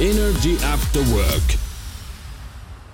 Energy After Work.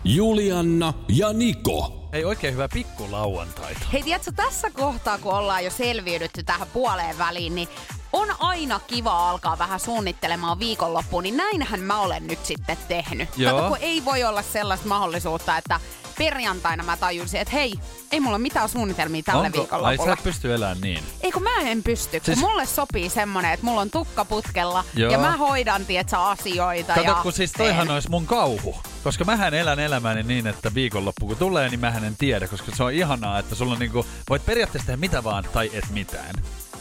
Julianna ja Niko. Ei oikein hyvä pikkulauantaita. Hei, tiedätkö, tässä kohtaa, kun ollaan jo selviydytty tähän puoleen väliin, niin on aina kiva alkaa vähän suunnittelemaan viikonloppuun, niin näinhän mä olen nyt sitten tehnyt. Joo. Kato, kun ei voi olla sellaista mahdollisuutta, että perjantaina mä tajusin, että hei, ei mulla ole mitään suunnitelmia tälle Onko? Ai viikonlopulle. sä et pysty elämään niin. Ei kun mä en pysty, kun Siis- mulle sopii semmonen, että mulla on tukka putkella Joo. ja mä hoidan, tietsä, asioita Kato, ja kun siis teen. toihan olisi mun kauhu. Koska mähän elän elämäni niin, että viikonloppu kun tulee, niin mähän en tiedä. Koska se on ihanaa, että sulla on niinku, voit periaatteessa tehdä mitä vaan tai et mitään.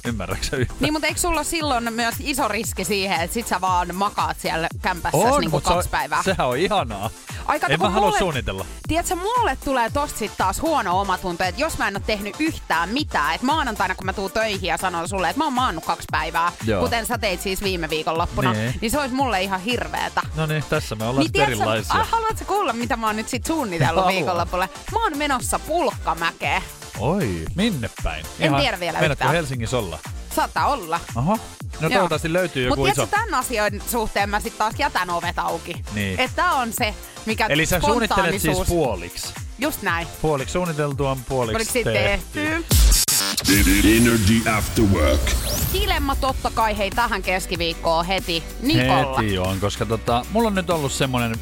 Ymmärrätkö yhtään? Niin, mutta eikö sulla silloin myös iso riski siihen, että sit sä vaan makaat siellä kämpässä on, niin kuin mut se kaksi päivää? Sehän on ihanaa. Ai kato, en kun mä halua mulle- suunnitella. Tiedätkö, mulle tulee tosta sit taas huono omatunto, että jos mä en ole tehnyt yhtään mitään, että maanantaina kun mä tuun töihin ja sanon sulle, että mä oon maannut kaksi päivää, Joo. kuten sä teit siis viime viikonloppuna, Niin. niin se olisi mulle ihan hirveetä. No niin, tässä me ollaan Niin niin tiedätkö, erilaisia. ah, haluatko kuulla, mitä mä oon nyt sit suunnitellut Haluan. viikonlopulle? Mä oon menossa pulkkamäkeen. Oi, minne päin? En tiedä vielä yhtään. Helsingissä olla? Saattaa olla. Oho. No Joo. toivottavasti löytyy joku Mutta iso... tiedätkö, tämän asioiden suhteen mä sitten taas jätän ovet auki. Niin. Että on se, mikä Eli sä suunnittelet siis puoliksi. Just näin. Puoliksi suunniteltua, puoliksi Oliko sitten tehty? Energy After Work. Dilemma totta kai hei tähän keskiviikkoon heti Nikolla. Heti on, koska tota, mulla on nyt ollut semmonen...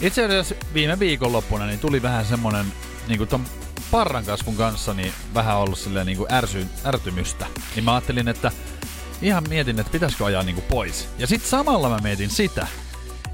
Itse asiassa viime viikonloppuna niin tuli vähän semmonen niinku ton parran kasvun kanssa niin vähän ollut silleen niinku ärsy, ärtymystä. Niin mä ajattelin, että ihan mietin, että pitäisikö ajaa niinku pois. Ja sit samalla mä mietin sitä,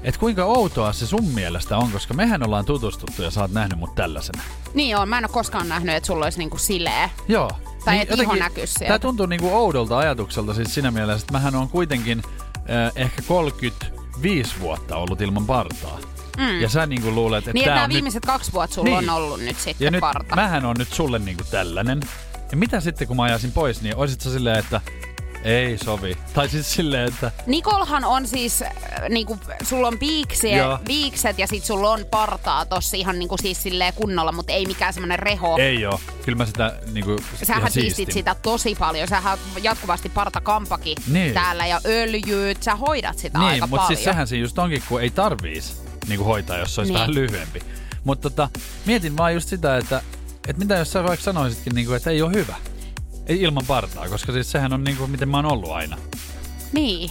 että kuinka outoa se sun mielestä on, koska mehän ollaan tutustuttu ja sä oot nähnyt mut tällaisena. Niin on, mä en ole koskaan nähnyt, että sulla olisi niinku sileä. Joo. Tai et iho näkyis sieltä. Tää tuntuu niinku oudolta ajatukselta siis siinä mielessä, että mähän on kuitenkin äh, ehkä 35 vuotta ollut ilman partaa. Mm. Ja sä niinku luulet, että Niin, että tää nämä on viimeiset kaksi vuotta sulla Niin. on ollut nyt nyt, sitten ja nyt parta. mähän on nyt sulle niinku tällainen. Ja mitä sitten kun mä ajasin pois, niin oisit sä silleen, että ei sovi. Tai siis silleen, että Nikolhan on siis, äh, niinku, sulla on Joo. viikset ja sit sulla on partaa tossa ihan niinku siis silleen kunnolla, mutta ei mikään semmonen reho. ei oo. Kyllä mä sitä niinku Sähän siistit sitä tosi paljon. Sähän jatkuvasti partakampakin Niin. täällä ja öljyt. Sä hoidat sitä Niin, aika mutta paljon. siis sehän siinä just onkin, kun ei tarviis niinku hoitaa, jos se olisi Niin. vähän lyhyempi. Mutta tota, mietin vaan just sitä, että, että mitä jos sä vaikka sanoisitkin, niinku, että ei ole hyvä. Ei ilman partaa, koska siis sehän on niinku, miten mä oon ollut aina. Niin.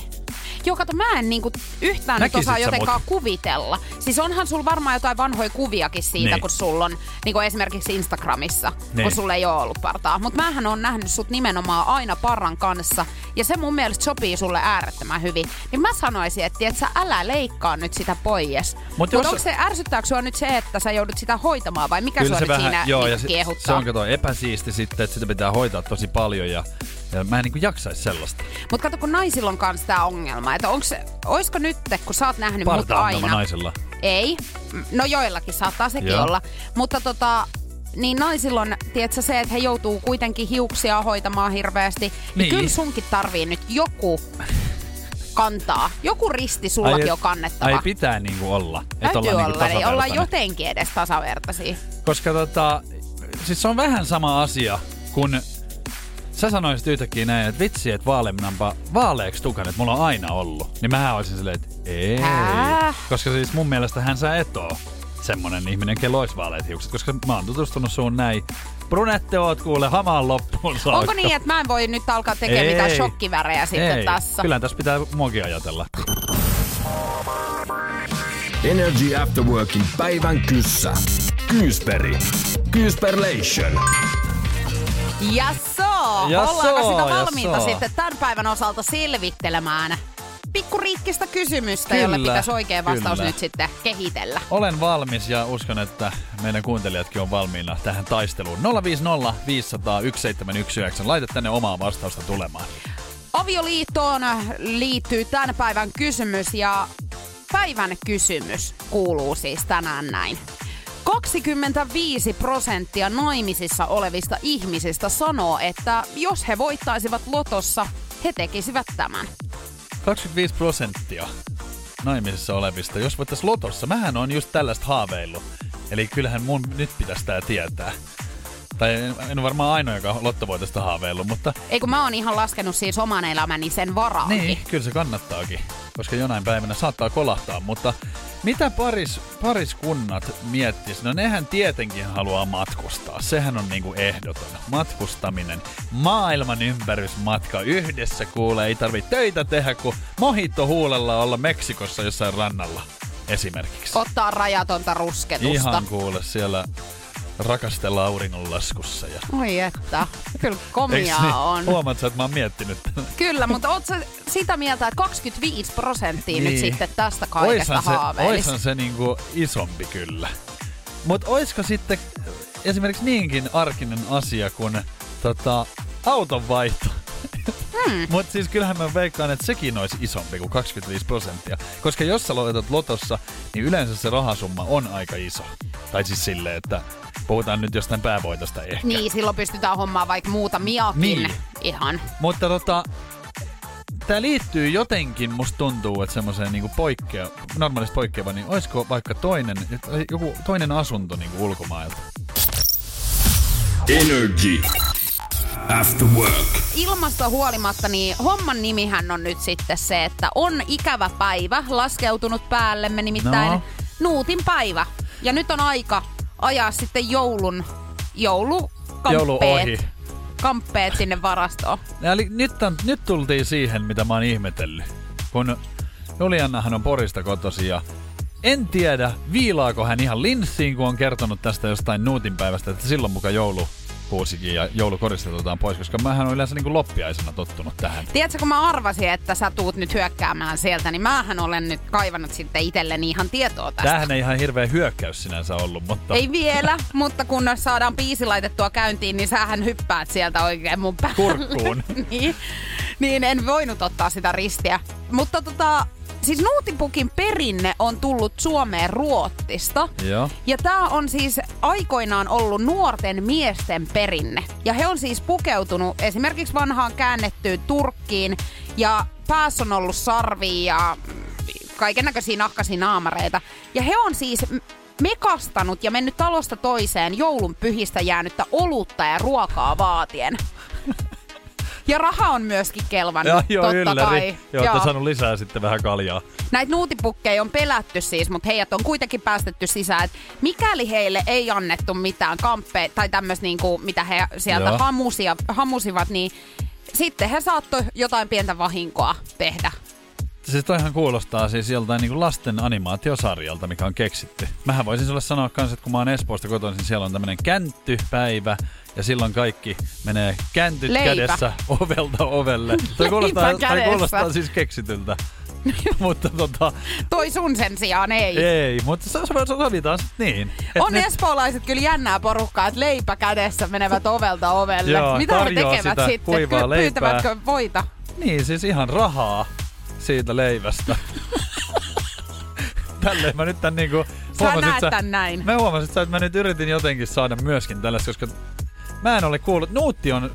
Joo, kato, mä en niinku yhtään nyt osaa jotenkaan mut? kuvitella. Siis onhan sulla varmaan jotain vanhoja kuviakin siitä, Niin. kun sulla on, niinku esimerkiksi Instagramissa, Niin. kun sulla ei ole ollut partaa. Mutta mähän on nähnyt sut nimenomaan aina parran kanssa, ja se mun mielestä sopii sulle äärettömän hyvin. Niin mä sanoisin, että et sä älä leikkaa nyt sitä pois. Mut Mutta jos- onko se, ärsyttääkö sua nyt se, että sä joudut sitä hoitamaan, vai mikä Kyllä sua se nyt vähän, siinä joo, niinku ja se, se kiehuttaa? on kato epäsiisti sitten, että sitä pitää hoitaa tosi paljon ja, ja mä en niinku jaksais sellaista. Mutta kato, kun naisilla on kanssa tämä ongelma, että onko se, oisko nyt, kun sä oot nähnyt mut Parta aina... naisella. Ei. No joillakin saattaa sekin Joo. olla. Mutta tota, niin naisilla on, tiedätkö, se, että he joutuu kuitenkin hiuksia hoitamaan hirveästi. Niin, Niin. kyllä sunkin tarvii nyt joku kantaa. Joku risti sullakin on kannettava. ai pitää niinku olla. Täytyy ollaan olla, niinku niin ollaan tasavertainen. jotenkin edes tasavertaisia. Koska tota, siis se on vähän sama asia, kun sä sanoisit yhtäkkiä näin, että vitsi, että vaaleamminanpa vaaleeksi tukan, että mulla on aina ollut. Niin mähän olisin silleen, että ei. Häh? Koska siis mun mielestä hän sä et oo semmonen ihminen, kello olisi vaaleat hiukset, koska mä oon tutustunut suun näin. Brunette oot kuule hamaan loppuun saakka. Onko niin, että mä en voi nyt alkaa tekemään Ei. mitään shokkivärejä sitten ei. tässä? Kyllä tässä pitää muokin ajatella. Energy After Workin päivän kyssä. Kyysperi. Kyysperlation. Jasso! Jasso, Ollaanko sitä valmiita jasso. sitten tämän päivän osalta selvittelemään pikkuriikkistä kysymystä, jolle Kyllä, pitäisi oikea vastaus kyllä. nyt sitten kehitellä. Olen valmis ja uskon, että meidän kuuntelijatkin on valmiina tähän taisteluun. 050 500 1719. Laita tänne omaa vastausta tulemaan. Avioliittoon liittyy tämän päivän kysymys ja päivän kysymys kuuluu siis tänään näin. 25 prosenttia naimisissa olevista ihmisistä sanoo, että jos he voittaisivat lotossa, he tekisivät tämän. 25 prosenttia naimisissa olevista, jos voittais lotossa. Mähän on just tällaista haaveillut. Eli kyllähän mun nyt pitäisi tää tietää. Tai en, en varmaan ainoa, joka lottovoitosta haaveillut, mutta Eikö mä oon ihan laskenut siis oman elämäni sen varaankin. niin, kyllä se kannattaakin. Koska jonain päivänä saattaa kolahtaa, mutta mitä paris, pariskunnat miettis? No nehän tietenkin haluaa matkustaa. Sehän on niinku ehdoton. Matkustaminen. Maailman ympärysmatka. Yhdessä kuulee, ei tarvi töitä tehdä, kun mohitto huulella olla Meksikossa jossain rannalla. Esimerkiksi. Ottaa rajatonta rusketusta. Ihan kuule siellä rakastella auringonlaskussa. Ja... Oi että, kyllä Eiks komia niin? on. Huomaat sä, että mä oon miettinyt? Kyllä, mutta oot sä sitä mieltä, että 25 prosenttia nyt Niin. sitten tästä kaikesta Oishan se, haaveilisi? oishan se niinku isompi kyllä. Mutta oisko sitten esimerkiksi niinkin arkinen asia kuin tota, auton vaihto? Hmm. Mutta siis kyllähän mä veikkaan, että sekin olisi isompi kuin 25 prosenttia. Koska jos sä loitat lotossa, niin yleensä se rahasumma on aika iso. Tai siis silleen, että puhutaan nyt jostain päävoitosta ehkä. Niin, silloin pystytään hommaan vaikka muutamiakin. Niin. Ihan. Mutta tota, tää liittyy jotenkin, musta tuntuu, että semmoiseen niinku poikkea, normaalista poikkeava, niin olisiko vaikka toinen, joku toinen asunto niinku ulkomailta? Energy. After work. Ilmasta huolimatta, niin homman nimihän on nyt sitten se, että on ikävä päivä laskeutunut päällemme, nimittäin No. Nuutin päivä. Ja nyt on aika ajaa sitten joulun, joulukamppeet, Joulu ohi. kamppeet sinne varastoon. Eli nyt, on, nyt tultiin siihen, mitä mä oon ihmetellyt. Kun Juliannahan on Porista kotosi ja en tiedä, viilaako hän ihan linssiin, kun on kertonut tästä jostain Nuutinpäivästä, että silloin muka joulu kuusikin ja joulukoristeet otetaan pois, koska mähän on yleensä niin kuin loppiaisena tottunut tähän. Tiedätkö, kun mä arvasin, että sä tuut nyt hyökkäämään sieltä, niin mähän olen nyt kaivannut sitten itselleni ihan tietoa tästä. Tämähän ei ihan hirveä hyökkäys sinänsä ollut, mutta... Ei vielä, mutta kun saadaan biisi laitettua käyntiin, niin sähän hyppäät sieltä oikein mun päälle. Kurkkuun. niin, niin en voinut ottaa sitä ristiä. Mutta tota, siis Nuutipukin perinne on tullut Suomeen Ruottista. Joo. Ja tämä on siis aikoinaan ollut nuorten miesten perinne. Ja he on siis pukeutunut esimerkiksi vanhaan käännettyyn turkkiin ja päässä on ollut sarvia ja kaiken näköisiä nahkaisia naamareita. Ja he on siis mekastanut ja mennyt talosta toiseen joulun pyhistä jäänyttä olutta ja ruokaa vaatien. Ja raha on myöskin kelvannut, Joo, joo, totta ylläri. kai. Joo, joo. saanut lisää sitten vähän kaljaa. Näitä nuutipukkeja on pelätty siis, mutta heidät on kuitenkin päästetty sisään. Et mikäli heille ei annettu mitään kamppeja tai tämmöistä, niinku, mitä he sieltä Joo. hamusia, hamusivat, niin sitten he saattoi jotain pientä vahinkoa tehdä. Siis toihan kuulostaa siis joltain niin lasten animaatiosarjalta, mikä on keksitty. Mähän voisin sulle sanoa kans, että kun mä oon Espoosta kotoisin, niin siellä on tämmönen känttypäivä, ja silloin kaikki menee käntyt Leipä. kädessä ovelta ovelle. Toi kuulostaa, toi kuulostaa siis keksityltä. mutta tota, Toi sun sen sijaan ei. ei, mutta so- sovitaan sit niin. Et On nyt- espoolaiset kyllä jännää porukkaa, että leipä kädessä menevät ovelta ovelle. Joo, Mitä he tekevät sitten? Pyytävätkö voita? Niin, siis ihan rahaa siitä leivästä. Tälleen mä nyt tän niinku... Sä näet että tän näin. Mä huomasin, että mä nyt yritin jotenkin saada myöskin tällaista, koska mä en ole kuullut. Nuutti on...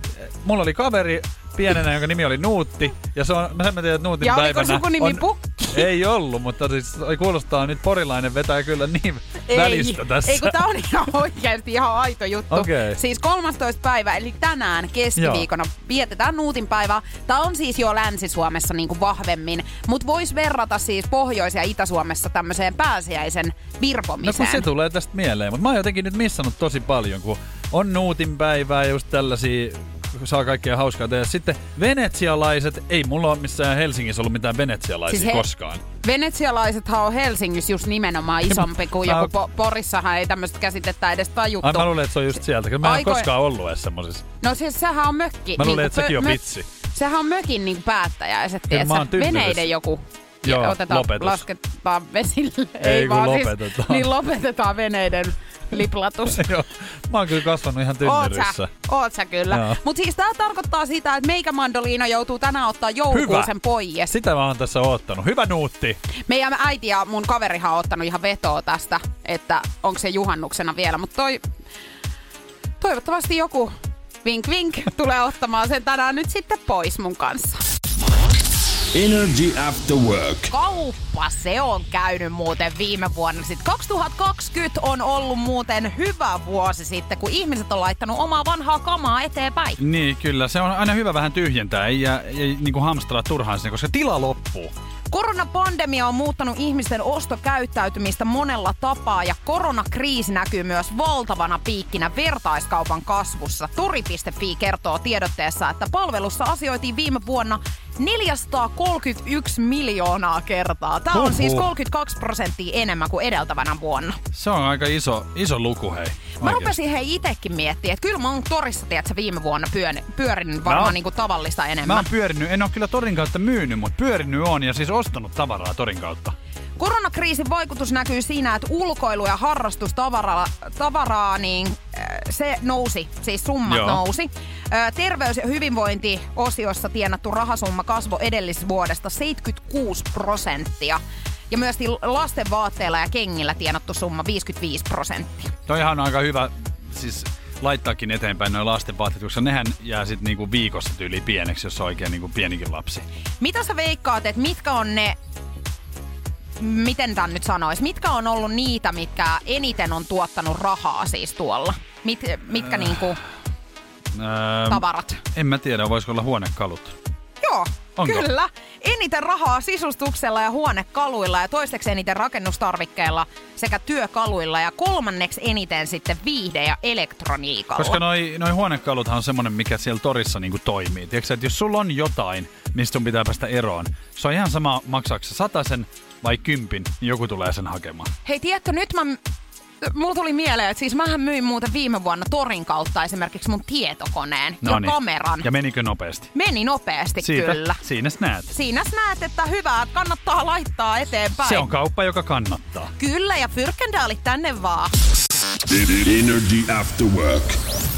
Mulla oli kaveri pienenä, jonka nimi oli Nuutti. Ja se on, mä sen mä tiedän, että Nuutin Ja oliko päivänä sukunimi on, Pukki? Ei ollut, mutta siis kuulostaa nyt porilainen vetää kyllä niin välistä tässä. Ei, kun tää on ihan oikeasti ihan aito juttu. Okei. Siis 13. päivä, eli tänään keskiviikona vietetään Nuutin päivää. Tää on siis jo Länsi-Suomessa niinku vahvemmin, mutta vois verrata siis Pohjois- ja Itä-Suomessa tämmöiseen pääsiäisen No virpomiseen. kun se tulee tästä mieleen, mutta mä oon jotenkin nyt missannut tosi paljon, kun on Nuutin päivää ja just tällaisia saa kaikkea hauskaa tehdä. Sitten venetsialaiset, ei mulla ole missään Helsingissä ollut mitään venetsialaisia Siis he- koskaan. Venetsialaisethan on Helsingissä just nimenomaan isompi kuin Mä- joku po- Porissahan ei tämmöistä käsitettä edes tajuttu. Ai mä luulen, että se on just sieltä, kun mä en Aiko- koskaan ollut edes semmosissa. No siis sehän on mökki. Mä luulen, niinku että sekin on vitsi. Sehän on mökin niinku päättäjäiset, tiedätkö? Veneiden joku Joo, otetaan, lopetus. lasketaan vesille. Ei, kun vaan lopetetaan. Siis, niin lopetetaan veneiden liplatus. Joo, mä oon kyllä kasvanut ihan Oot tynnyrissä. sä, oot sä kyllä. Joo. Mut siis tää tarkoittaa sitä, että meikä mandoliina joutuu tänään ottaa joulukuusen pois. Sitä mä oon tässä oottanut. Hyvä nuutti. Meidän äiti ja mun kaverihan on ottanut ihan vetoa tästä, että onko se juhannuksena vielä, mutta toi, toivottavasti joku vink vink tulee ottamaan sen tänään nyt sitten pois mun kanssa. Energy After Work. Kauppa se on käynyt muuten viime vuonna. Sitten 2020 on ollut muuten hyvä vuosi sitten, kun ihmiset on laittanut omaa vanhaa kamaa eteenpäin. Niin, kyllä. Se on aina hyvä vähän tyhjentää. Ei, jää- ei niin kuin hamstraa turhaan sinne, koska tila loppuu. Koronapandemia on muuttanut ihmisten ostokäyttäytymistä monella tapaa ja koronakriisi näkyy myös valtavana piikkinä vertaiskaupan kasvussa. Tori.fi kertoo tiedotteessa, että palvelussa asioitiin viime vuonna 431 miljoonaa kertaa. Tämä on Huhhuh. siis 32 prosenttia enemmän kuin edeltävänä vuonna. Se on aika iso, iso luku, hei. Mä Oikeesti. rupesin hei itekin miettimään, että kyllä mä oon torissa, tiedätkö, viime vuonna pyön, pyörinyt varmaan oon- niinku tavallista Mä enemmän. oon pyörinyt, en oo kyllä torin kautta myynyt, mutta pyörinyt on ja siis ostanut tavaraa torin kautta. Koronakriisin vaikutus näkyy siinä, että ulkoilu- ja harrastustavaraa, tavaraa, niin äh, se nousi, siis summat Joo. nousi. Äh, Terveys- ja hyvinvointiosiossa tienattu rahasumma kasvoi edellisvuodesta 76 prosenttia. Ja myös lasten vaatteilla ja kengillä tienattu summa 55 prosenttia. Toihan on aika hyvä siis laittaakin eteenpäin noin lasten vaatteet, koska nehän jää sitten niinku viikossa tyyli pieneksi, jos on oikein niinku pienikin lapsi. Mitä sä veikkaat, että mitkä on ne, miten tämän nyt sanois, mitkä on ollut niitä, mitkä eniten on tuottanut rahaa siis tuolla? Mit, mitkä niinku Öö, tavarat? en mä tiedä, voisiko olla huonekalut. Joo, Onko? kyllä. Eniten rahaa sisustuksella ja huonekaluilla ja toiseksi eniten rakennustarvikkeilla sekä työkaluilla ja kolmanneksi eniten sitten viihde- ja elektroniikalla. Koska noi, noi huonekaluthan on semmonen, mikä siellä torissa niinku toimii. Tiedätkö, että jos sulla on jotain, mistä sun pitää päästä eroon, se on ihan sama maksaako se satasen vai kympin, niin joku tulee sen hakemaan. Hei, tiedätkö, nyt mä... Mulla tuli mieleen, että siis mähän myin muuten viime vuonna Torin kautta esimerkiksi mun tietokoneen ja Noniin. kameran. Ja menikö nopeasti? Meni nopeasti Siitä, kyllä. Siinä näet. Siinä näet, että hyvää kannattaa laittaa eteenpäin. Se on kauppa, joka kannattaa. Kyllä, ja Fyrkendaalit tänne vaan. Energy After Work.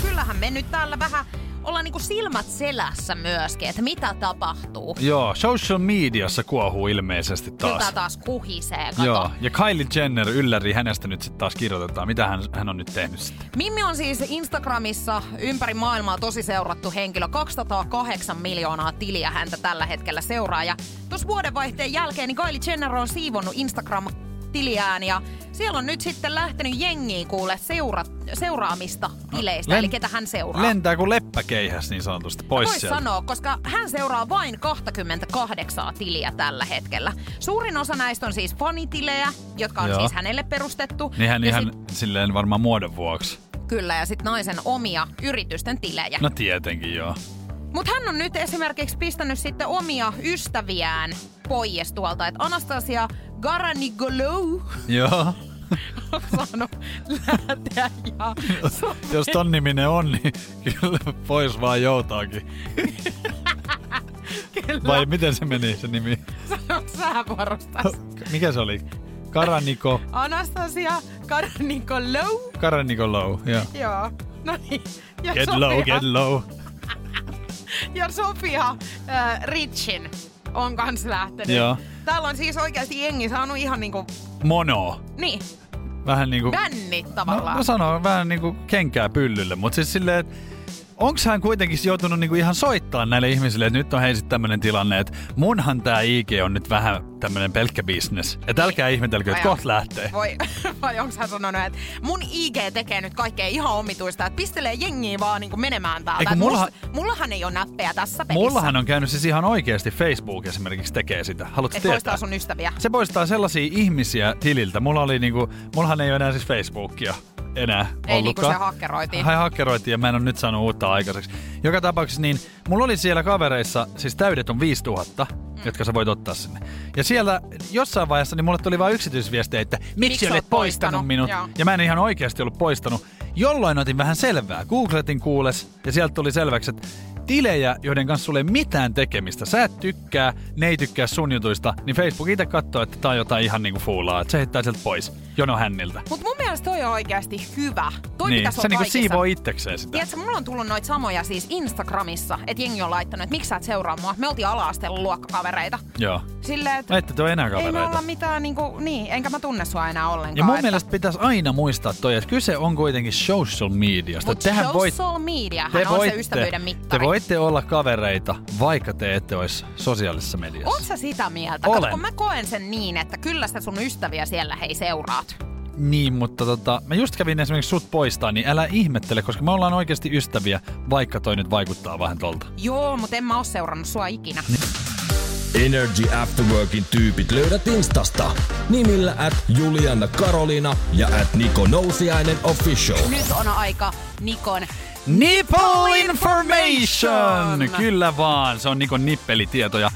Kyllähän me nyt täällä vähän ollaan niinku silmät selässä myöskin, että mitä tapahtuu. Joo, social mediassa kuohuu ilmeisesti Kyllä taas. tää taas kuhisee, kato. Joo, ja Kylie Jenner ylläri hänestä nyt sitten taas kirjoitetaan. Mitä hän, hän on nyt tehnyt sitten? Mimmi on siis Instagramissa ympäri maailmaa tosi seurattu henkilö. 208 miljoonaa tiliä häntä tällä hetkellä seuraa. Ja tuossa vuodenvaihteen jälkeen niin Kylie Jenner on siivonnut Instagram tiliään ja siellä on nyt sitten lähtenyt jengiin kuule seura- seuraamista tileistä, Len- eli ketä hän seuraa. Lentää kuin leppäkeihäs niin sanotusti pois Vois sieltä. sanoa, koska hän seuraa vain 28 tiliä tällä hetkellä. Suurin osa näistä on siis fanitilejä, jotka on Joo. siis hänelle perustettu. Niin hän ihan sit, silleen varmaan muodon vuoksi. kyllä, ja sitten naisen omia yritysten tilejä. No tietenkin joo. Mutta hän on nyt esimerkiksi pistänyt sitten omia ystäviään pois tuolta. Että Anastasia Garanigolou Joo. on saanut lähteä ja Jos ton niminen on, niin kyllä pois vaan joutaakin. Vai miten se meni se nimi? sanoo sä varustas. Mikä se oli? Karaniko, Anastasia Garanigolou. Karaniko Low. Joo. Joo. No niin. Ja Get Sofia, low, get low. Ja Sofia äh, Richin on kans lähtenyt. Joo. Täällä on siis oikeasti jengi saanut ihan niinku, Mono. niin, Vähän niinku... bännit No, tavallaan. mä sanon vähän niinku kenkää pyllylle, mutta siis silleen, että onks hän kuitenkin joutunut niinku ihan soittaa näille ihmisille, että nyt on hei sit tämmönen tilanne, että munhan tää IG on nyt vähän tämmönen pelkkä business. Että älkää ihmetelkö, että kohta lähtee. Voi, vai onko hän sanonut, että mun IG tekee nyt kaikkea ihan omituista, että pistelee jengiä vaan niinku menemään täältä. Ei, kun Et mullahan- mulla, mullahan ei ole näppejä tässä pelissä. Mullahan on käynyt siis ihan oikeasti Facebook esimerkiksi tekee sitä. Haluatko Et tietää? poistaa sun ystäviä. Se poistaa sellaisia ihmisiä tililtä. Mulla oli niinku, mullahan ei ole enää siis Facebookia enää Ei niinku ollutkaan. se hakkeroitiin. Hän hakkeroitiin ja mä en ole nyt saanut uutta aikaiseksi. Joka tapauksessa niin, mulla oli siellä kavereissa, siis täydet on 5000, mm. jotka sä voit ottaa sinne. Ja siellä jossain vaiheessa niin mulle tuli vain yksityisviestejä, että miksi, Miksi olet olet poistanut, poistanut? minut. Joo. Ja mä en ihan oikeasti ollut poistanut. Jolloin otin vähän selvää. Googletin kuules ja sieltä tuli selväksi, että tilejä, joiden kanssa sulle ei mitään tekemistä. Sä et tykkää, ne ei tykkää sun jutuista, niin Facebook itse katsoo, että tää on jotain ihan niinku fuulaa, että se heittää sieltä pois jono hänniltä. Mut mun mielestä toi on oikeasti hyvä. Toi Niin, pitäisi se niinku siivoo itsekseen sitä. Tiedätkö, mulla on tullut noita samoja siis Instagramissa, että jengi on laittanut, että miksi sä et seuraa mua. Me oltiin ala-asteella luokkakavereita. Joo. Silleen, että Ette te ole enää ei me kavereita. olla mitään niinku, niin, enkä mä tunne sua enää ollenkaan. Ja mun että- mielestä pitäisi aina muistaa toi, että kyse on kuitenkin social mediasta. Mut Tehän voit, social media te on voitte, se ystävyyden te mittari. Voitte olla kavereita, vaikka te ette olisi sosiaalisessa mediassa. Oot sä sitä mieltä? Olen. Kato, kun mä koen sen niin, että kyllä sä sun ystäviä siellä hei seuraat. Niin, mutta tota, mä just kävin esimerkiksi sut poistaa, niin älä ihmettele, koska me ollaan oikeasti ystäviä, vaikka toi nyt vaikuttaa vähän tolta. Joo, mutta en mä oo seurannut sua ikinä. Niin. Energy After Workin tyypit löydät Instasta. Nimillä at Juliana Karolina ja at Niko Nousiainen Official. Nyt on aika Nikon Nipple information! Kyllä vaan, se on Nikon nippelitietoja.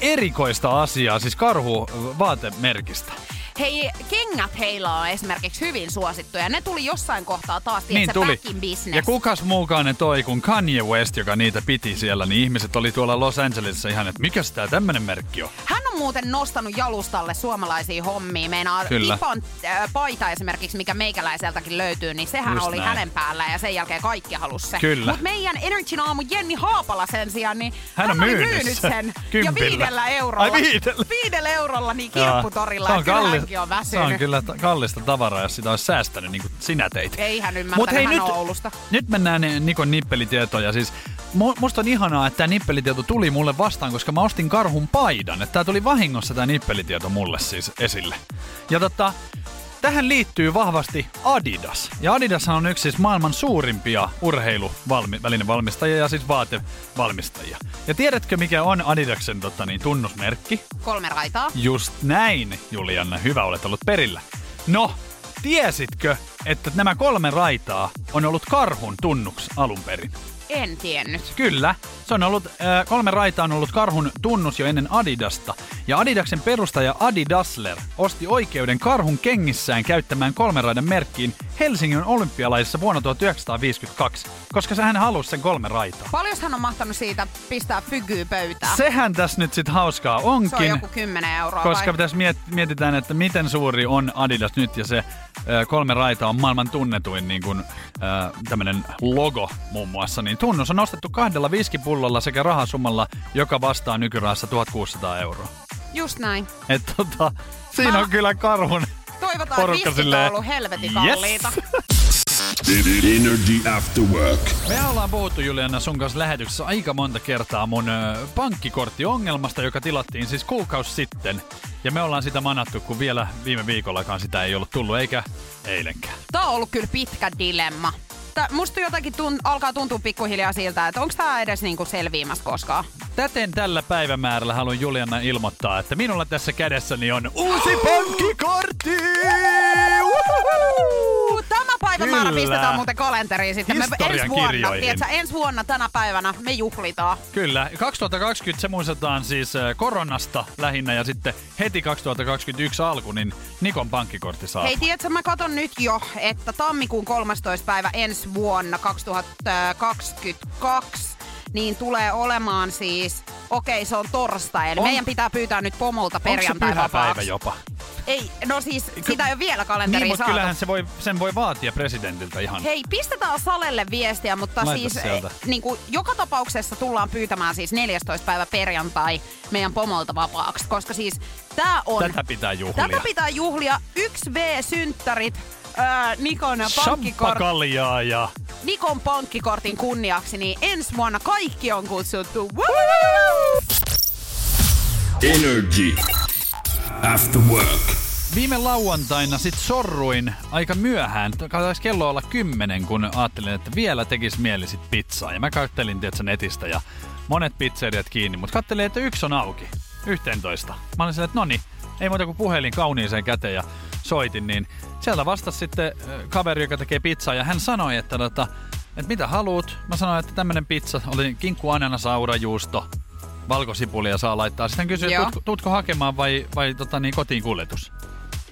Erikoista asiaa, siis karhu vaatemerkistä. Hei, kengät heillä on esimerkiksi hyvin suosittuja. Ne tuli jossain kohtaa taas, Niin tiedätkö, tuli. business. Ja kukas muukaan ne toi kuin Kanye West, joka niitä piti siellä, niin ihmiset oli tuolla Los Angelesissa ihan, että mikä tää tämmönen merkki on? Hän on muuten nostanut jalustalle suomalaisia hommia. Meinaa Kyllä. Ipon äh, paita esimerkiksi, mikä meikäläiseltäkin löytyy, niin sehän Just oli näin. hänen päällään ja sen jälkeen kaikki halusi se. Kyllä. Mutta meidän Energy aamu Jenni Haapala sen sijaan, niin Hän on oli myynyt myynyt sen. sen. ja Kympillä. viidellä eurolla. Ai viidellä? Viidellä eurolla niin Jaa. kirpputorilla. Se on, että on se väsynyt. on kyllä ta- kallista tavaraa, jos sitä olisi säästänyt niin kuin sinä teit. Ei hän ymmärtänyt, Mut hei, hän nyt, Oulusta. nyt mennään Nikon nippelitietoja. Siis, mu- musta on ihanaa, että tämä nippelitieto tuli mulle vastaan, koska mä ostin karhun paidan. Että tää tuli vahingossa tämä nippelitieto mulle siis esille. Ja tota, tähän liittyy vahvasti Adidas. Ja Adidas on yksi siis maailman suurimpia urheiluvälinevalmistajia ja siis vaatevalmistajia. Ja tiedätkö mikä on Adidaksen tota, niin, tunnusmerkki? Kolme raitaa. Just näin, Julianna. Hyvä, olet ollut perillä. No, tiesitkö, että nämä kolme raitaa on ollut karhun tunnuks alun perin? En tiennyt. Kyllä, se on ollut, äh, kolme raitaa on ollut karhun tunnus jo ennen Adidasta. Ja Adidaksen perustaja Adi Dassler osti oikeuden karhun kengissään käyttämään kolmen raidan merkkiin Helsingin olympialaisissa vuonna 1952, koska hän halusi sen kolme raitaa. Paljon hän on mahtanut siitä pistää fygyy pöytään? Sehän tässä nyt sit hauskaa onkin. Se on joku 10 euroa Koska vai? tässä miet, mietitään, että miten suuri on Adidas nyt ja se kolme raita on maailman tunnetuin niin kuin, tämmönen logo muun muassa, niin tunnus on nostettu kahdella viskipullolla sekä rahasummalla, joka vastaa nykyrahassa 1600 euroa. Just näin. Et tota, siinä on Mä- kyllä karhun Toivotaan, että viskit on ollut helvetin yes. Energy After Work. Me ollaan puhuttu Juliana sun kanssa lähetyksessä aika monta kertaa mun ö, pankkikorttiongelmasta, joka tilattiin siis kuukausi sitten. Ja me ollaan sitä manattu, kun vielä viime viikollakaan sitä ei ollut tullut, eikä eilenkään. Tämä on ollut kyllä pitkä dilemma. Tää, musta jotenkin tunt, alkaa tuntua pikkuhiljaa siltä, että onko tämä edes niinku selviämässä koskaan. Täten tällä päivämäärällä haluan Juliana ilmoittaa, että minulla tässä kädessäni on uusi pankkikortti! Uhu! Päivämäärä Kyllä. pistetään muuten kalenteriin sitten. Me Historian ensi vuonna, kirjoihin. tiedätkö, ensi vuonna tänä päivänä me juhlitaan. Kyllä, 2020 se muistetaan siis äh, koronasta lähinnä ja sitten heti 2021 alku, niin Nikon pankkikortti saa. Hei, tiedätkö, mä katon nyt jo, että tammikuun 13. päivä ensi vuonna 2022 niin tulee olemaan siis, okei se on torstai, eli On- meidän pitää pyytää nyt pomolta perjantai vapaaksi. jopa? Ei, no siis sitä ei ole vielä kalenteriin Niin, mutta saatu. kyllähän se voi, sen voi vaatia presidentiltä ihan. Hei, pistetään Salelle viestiä, mutta Laita siis sieltä. eh, niin kuin, joka tapauksessa tullaan pyytämään siis 14. päivä perjantai meidän pomolta vapaaksi, koska siis tää on... Tätä pitää juhlia. Tätä pitää juhlia. 1V-synttärit ää, Nikon pankkikort, Champakaljaa ja... Nikon pankkikortin kunniaksi, niin ensi vuonna kaikki on kutsuttu. Woo! Energy After Work. Viime lauantaina sit sorruin aika myöhään. Taisi kello olla kymmenen, kun ajattelin, että vielä tekis mieli sit pizzaa. Ja mä kattelin tietysti netistä ja monet pizzeriat kiinni, mutta kattelin, että yksi on auki. 11. Mä olin silleen, että no niin, ei muuta kuin puhelin kauniiseen käteen ja soitin, niin sieltä vastasi sitten kaveri, joka tekee pizzaa ja hän sanoi, että, tota, että mitä haluut? Mä sanoin, että tämmönen pizza oli kinkku, ananas, aurajuusto, valkosipulia saa laittaa. Sitten että Joo. tuutko, tuutko hakemaan vai, vai tota, niin, kotiin kuljetus?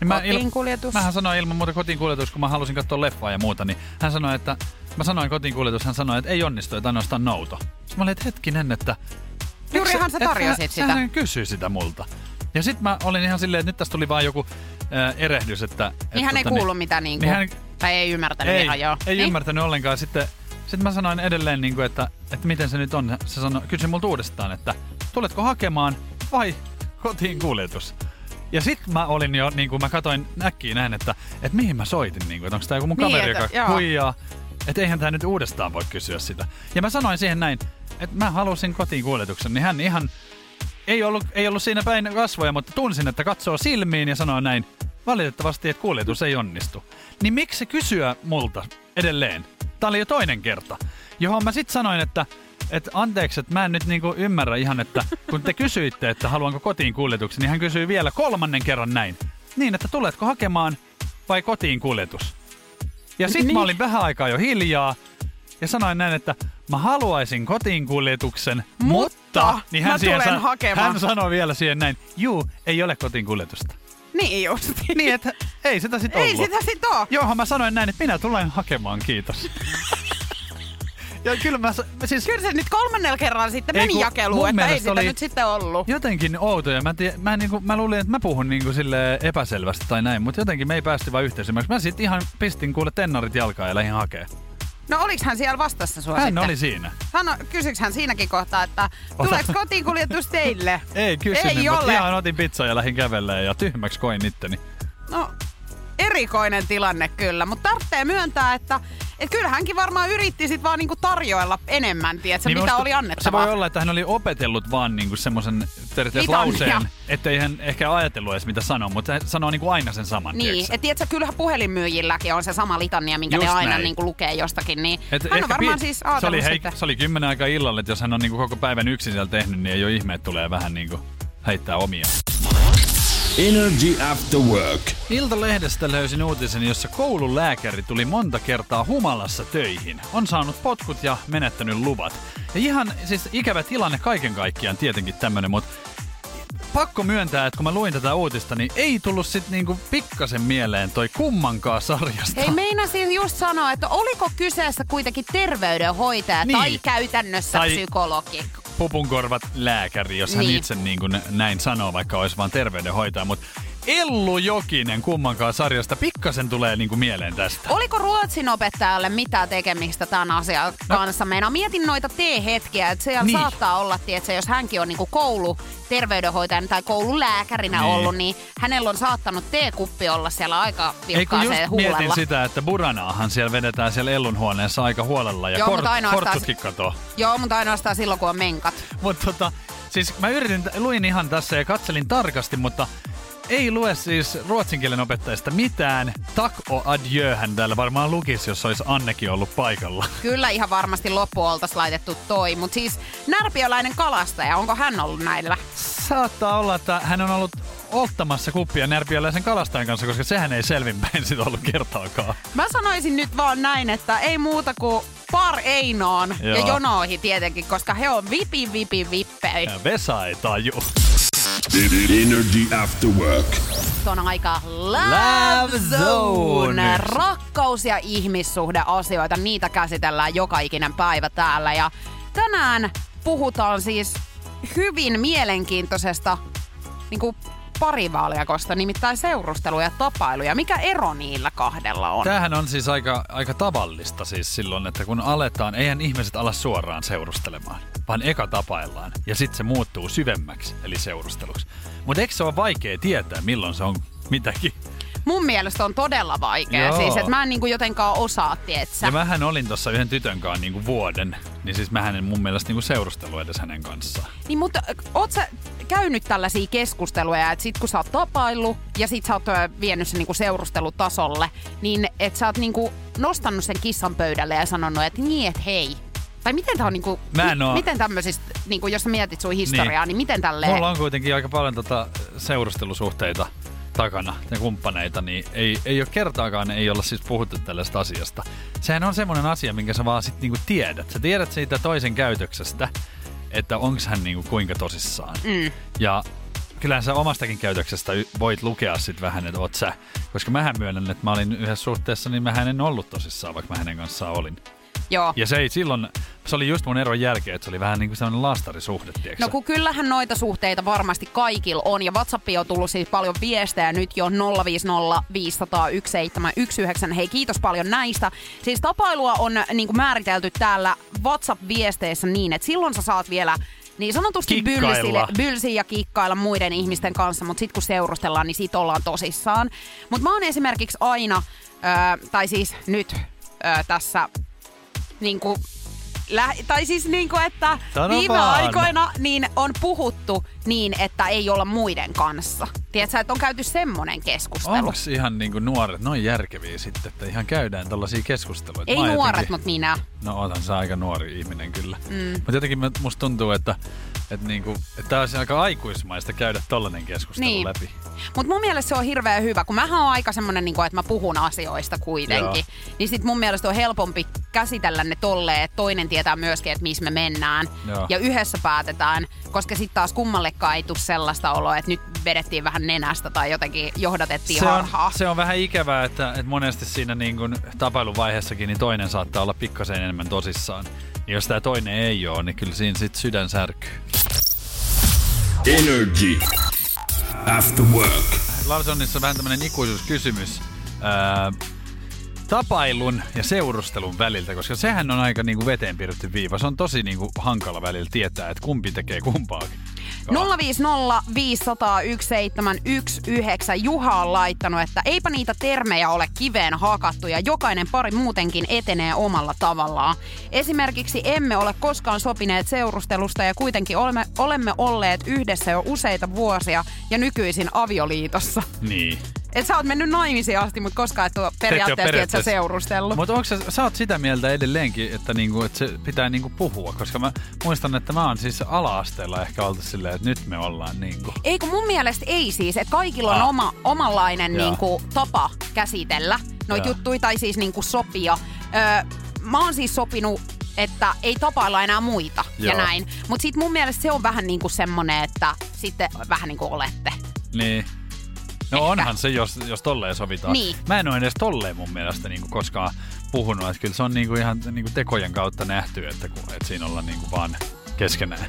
Niin mä Kotiin kuljetus. Mähän sanoin ilman muuta kotiin kuljetus, kun mä halusin katsoa leffaa ja muuta, niin hän sanoi, että mä sanoin kotiin kuljetus, hän sanoi, että ei onnistu, että ainoastaan nouto. Sitten mä olin, että hetkinen, että... Juurihan sä et- et tarjosit sitä. Hän kysyi sitä multa. Ja sit mä olin ihan silleen, että nyt tästä tuli vaan joku äh, erehdys, että... Niin hän ei tota, kuullut mitä niinku, niin hän- tai ei ymmärtänyt ei, ihan joo. ei niin? ymmärtänyt ollenkaan. Sitten, sitten mä sanoin edelleen, niin kuin, että, että miten se nyt on. Se sanoi, kysyi multa uudestaan, että tuletko hakemaan vai kotiin kuljetus? Ja sit mä olin jo, niin kuin mä katoin näkkiin näin, että, että mihin mä soitin, niin kuin, että onko tää joku mun Niin, kaveri, että- joka joo. huijaa. Että eihän tää nyt uudestaan voi kysyä sitä. Ja mä sanoin siihen näin, että mä halusin kotiin kuljetuksen, niin hän ihan ei ollut, ei ollut siinä päin kasvoja, mutta tunsin, että katsoo silmiin ja sanoo näin, valitettavasti, että kuljetus ei onnistu. Niin miksi se kysyä multa edelleen? Tämä oli jo toinen kerta, johon mä sitten sanoin, että että anteeksi, että mä en nyt niinku ymmärrä ihan, että kun te kysyitte, että haluanko kotiin kuljetuksen, niin hän kysyi vielä kolmannen kerran näin. Niin, että tuletko hakemaan vai kotiin kuljetus? Ja sitten Niin. mä olin vähän aikaa jo hiljaa ja sanoin näin, että mä haluaisin kotiin kuljetuksen, Mutta niin mä hän, siihen tulen sa- hakemaan. hän sanoi vielä siihen näin, juu, ei ole kotiin kuljetusta. Niin just. Niin, että ei sitä sit Ei ollut. sitä sit oo. Johon mä sanoin näin, että minä tulen hakemaan, kiitos. ja kyllä mä, siis Kyllä se nyt kolmannella kerralla sitten Ei, meni kun jakeluun, että ei sitä oli- nyt sitten ollut. jotenkin outoja. Mä, tie, mä, niinku, mä luulin, että mä puhun niinku sille epäselvästi tai näin, mutta jotenkin me ei päästy vaan yhteisymmärrykseen. Mä sit ihan pistin kuule tennarit jalkaan ja lähdin hakee. No oliks hän siellä vastassa sua Hän sitten? oli siinä. Sano, kysyks hän siinäkin kohtaa, että tuleeko kotiin kuljetus teille? Ei kysynyt, Ei mutta ole. ihan otin pizzaa ja lähdin kävelemään ja tyhmäksi koin itteni. No, erikoinen tilanne kyllä, mutta tarvitsee myöntää, että et kyllä hänkin varmaan yritti sit vaan niinku tarjoilla enemmän, tiedätkö, Niin mitä oli Se annettavaa. voi olla, että hän oli opetellut vaan niinku semmoisen lauseen, ettei hän ehkä ajatellut edes mitä sanoo, mutta hän sanoo niinku aina sen saman. Niin, tiedätkö? että tiedätkö, kyllähän puhelinmyyjilläkin on se sama litania, minkä Just ne aina näin. niinku lukee jostakin, niin Et hän on varmaan pi- siis se oli, hei, se oli kymmenen aikaa illalla, että jos hän on niinku koko päivän yksin siellä tehnyt, niin ei ole ihme, että tulee vähän niinku heittää omia. Energy After Work. Iltalehdestä löysin uutisen, jossa koululääkäri tuli monta kertaa humalassa töihin. On saanut potkut ja menettänyt luvat. Ja ihan siis ikävä tilanne kaiken kaikkiaan tietenkin tämmönen, mutta pakko myöntää, että kun mä luin tätä uutista, niin ei tullut sit niinku pikkasen mieleen toi kummankaan sarjasta. Hei, meinasin just sanoa, että oliko kyseessä kuitenkin terveydenhoitaja Niin. tai käytännössä Tai- psykologi? Pupunkorvat lääkäri, jos hän Niin. itse niin kuin näin sanoo, vaikka olisi vain terveydenhoitaja. Mutta Ellu Jokinen kummankaan sarjasta pikkasen tulee niin kuin mieleen tästä. Oliko Ruotsin opettajalle mitään tekemistä tämän asian kanssa? Meina mietin noita T-hetkiä, että siellä No. Niin. saattaa olla, että jos hänkin on niinku koulu terveydenhoitajana tai koululääkärinä Niin. ollut, niin hänellä on saattanut teekuppi olla siellä aika vilkkaaseen mietin huulella. sitä, että Buranaahan siellä vedetään siellä Ellun huoneessa aika huolella ja Joo, kort, kortsutkin katoo. Joo, mutta ainoastaan silloin, kun on menkat. Mutta tota, siis mä yritin, luin ihan tässä ja katselin tarkasti, mutta ei lue siis ruotsin kielen opettajista mitään. Tak o adieu hän täällä varmaan lukisi, jos olisi Annekin ollut paikalla. Kyllä ihan varmasti loppu oltaisiin laitettu toi, mutta siis närpiöläinen kalastaja, onko hän ollut näillä? Saattaa olla, että hän on ollut ottamassa kuppia närpiöläisen kalastajan kanssa, koska sehän ei selvinpäin sitä ollut kertaakaan. Mä sanoisin nyt vaan näin, että ei muuta kuin par Einoon ja Joo. jonoihin tietenkin, koska he on vipi vipi vippei. Ja Vesa ei taju. Energy After Work. on aika Love Love Zone. Zone. Rakkaus- ja ihmissuhdeasioita, niitä käsitellään joka ikinen päivä täällä. Ja tänään puhutaan siis hyvin mielenkiintoisesta niin kuin parivaljakosta, nimittäin seurustelu ja tapailu. Ja mikä ero niillä kahdella on? Tämähän on siis aika, aika tavallista siis silloin, että kun aletaan, eihän ihmiset ala suoraan seurustelemaan, vaan eka tapaillaan. Ja sitten se muuttuu syvemmäksi, eli seurusteluksi. Mutta eikö se ole vaikea tietää, milloin se on mitäkin? Mun mielestä on todella vaikea. Joo. Siis, että mä en niin kuin jotenkaan osaa, tietsä. Ja mähän olin tuossa yhden tytön kanssa niinku vuoden, niin siis mähän en mun mielestä niinku seurustellut edes hänen kanssaan. Niin, mutta ö, oot sä käynyt tällaisia keskusteluja, että sit kun sä oot tapaillut ja sit sä oot vienyt sen niinku seurustelutasolle, niin että sä oot niinku nostanut sen kissan pöydälle ja sanonut, että niin, että hei. Tai miten tää on niinku, Mä en oo- miten tämmöisistä, niinku, jos sä mietit sun historiaa, niin, niin miten tälleen... Mulla on kuitenkin aika paljon tota seurustelusuhteita takana ja kumppaneita, niin ei, ei ole kertaakaan ei olla siis puhuttu tällaista asiasta. Sehän on semmoinen asia, minkä sä vaan sit niinku tiedät. Sä tiedät siitä toisen käytöksestä, että onks hän niinku kuinka tosissaan. Mm. Ja kyllähän sä omastakin käytöksestä voit lukea sit vähän, että oot sä. Koska mähän myönnän, että mä olin yhdessä suhteessa, niin mä en ollut tosissaan, vaikka mä hänen kanssaan olin. Joo. Ja se ei silloin, se oli just mun eron jälkeen, että se oli vähän niin kuin sellainen lastarisuhde, tiedätkö No kun kyllähän noita suhteita varmasti kaikilla on ja WhatsAppiin on tullut siis paljon viestejä nyt jo 050 500 1719. Hei kiitos paljon näistä. Siis tapailua on niin kuin määritelty täällä WhatsApp-viesteissä niin, että silloin sä saat vielä niin sanotusti bylsille, bylsiä ja kikkailla muiden ihmisten kanssa, mutta sitten kun seurustellaan, niin siitä ollaan tosissaan. Mutta mä oon esimerkiksi aina, ö, tai siis nyt ö, tässä niinku, lä- tai siis niinku, että Sano viime vaan. aikoina niin on puhuttu niin, että ei olla muiden kanssa. Tiedätkö, että on käyty semmonen keskustelu. Onko ihan niin kuin nuoret noin järkeviä sitten, että ihan käydään tällaisia keskusteluja? Ei Mä oon nuoret, jotenkin- mutta minä. No otan sä aika nuori ihminen kyllä. Mm. Mutta jotenkin mä- musta tuntuu, että, että, niinku, että tää olisi aika aikuismaista käydä tollanen keskustelu Niin. läpi. Mutta mun mielestä se on hirveän hyvä, kun mähän on aika semmonen, niin että mä puhun asioista kuitenkin. Joo. Niin sit mun mielestä on helpompi käsitellä ne tolleen, että toinen tietää myöskin, että missä me mennään. Joo. Ja yhdessä päätetään, koska sitten taas kummallekaan ei tule sellaista oloa, että nyt vedettiin vähän nenästä tai jotenkin johdatettiin Se on, harhaa. se on vähän ikävää, että, että monesti siinä niin kuin tapailuvaiheessakin niin toinen saattaa olla pikkasen enemmän tosissaan. Ja jos tämä toinen ei ole, niin kyllä siinä sit sydän särkyy. Energy. After work. Larsonissa on vähän tämmönen ikuisuuskysymys. Ää, tapailun ja seurustelun väliltä, koska sehän on aika niinku veteen piirretty viiva. Se on tosi niinku hankala välillä tietää, että kumpi tekee kumpaakin. 050 500 1719. Juha on laittanut, että eipä niitä termejä ole kiveen hakattu ja jokainen pari muutenkin etenee omalla tavallaan. Esimerkiksi emme ole koskaan sopineet seurustelusta ja kuitenkin olemme, olemme olleet yhdessä jo useita vuosia ja nykyisin avioliitossa. Niin. Et sä oot mennyt naimisiin asti, mutta koskaan et ole periaatteessa, että sä periaatteessa. seurustellut. Mutta onko sä, sä oot sitä mieltä edelleenkin, että, niinku, että se pitää niinku puhua? Koska mä muistan, että mä oon siis ala-asteella ehkä oltu silleen, että nyt me ollaan niinku. Ei kun mun mielestä ei siis, että kaikilla on Ah. oma, omanlainen niinku, tapa käsitellä noita juttuja tai siis niinku sopia. Öö, mä oon siis sopinut että ei tapailla enää muita ja Joo. näin. Mutta sitten mun mielestä se on vähän niinku semmonen, että sitten vähän niin kuin olette. Niin. No Ehkä. onhan se, jos, jos tolleen sovitaan. Niin. Mä en ole edes tolleen mun mielestä niinku koskaan puhunut. Että kyllä se on niinku ihan niinku tekojen kautta nähty, että, kun, että siinä ollaan niinku vaan keskenään.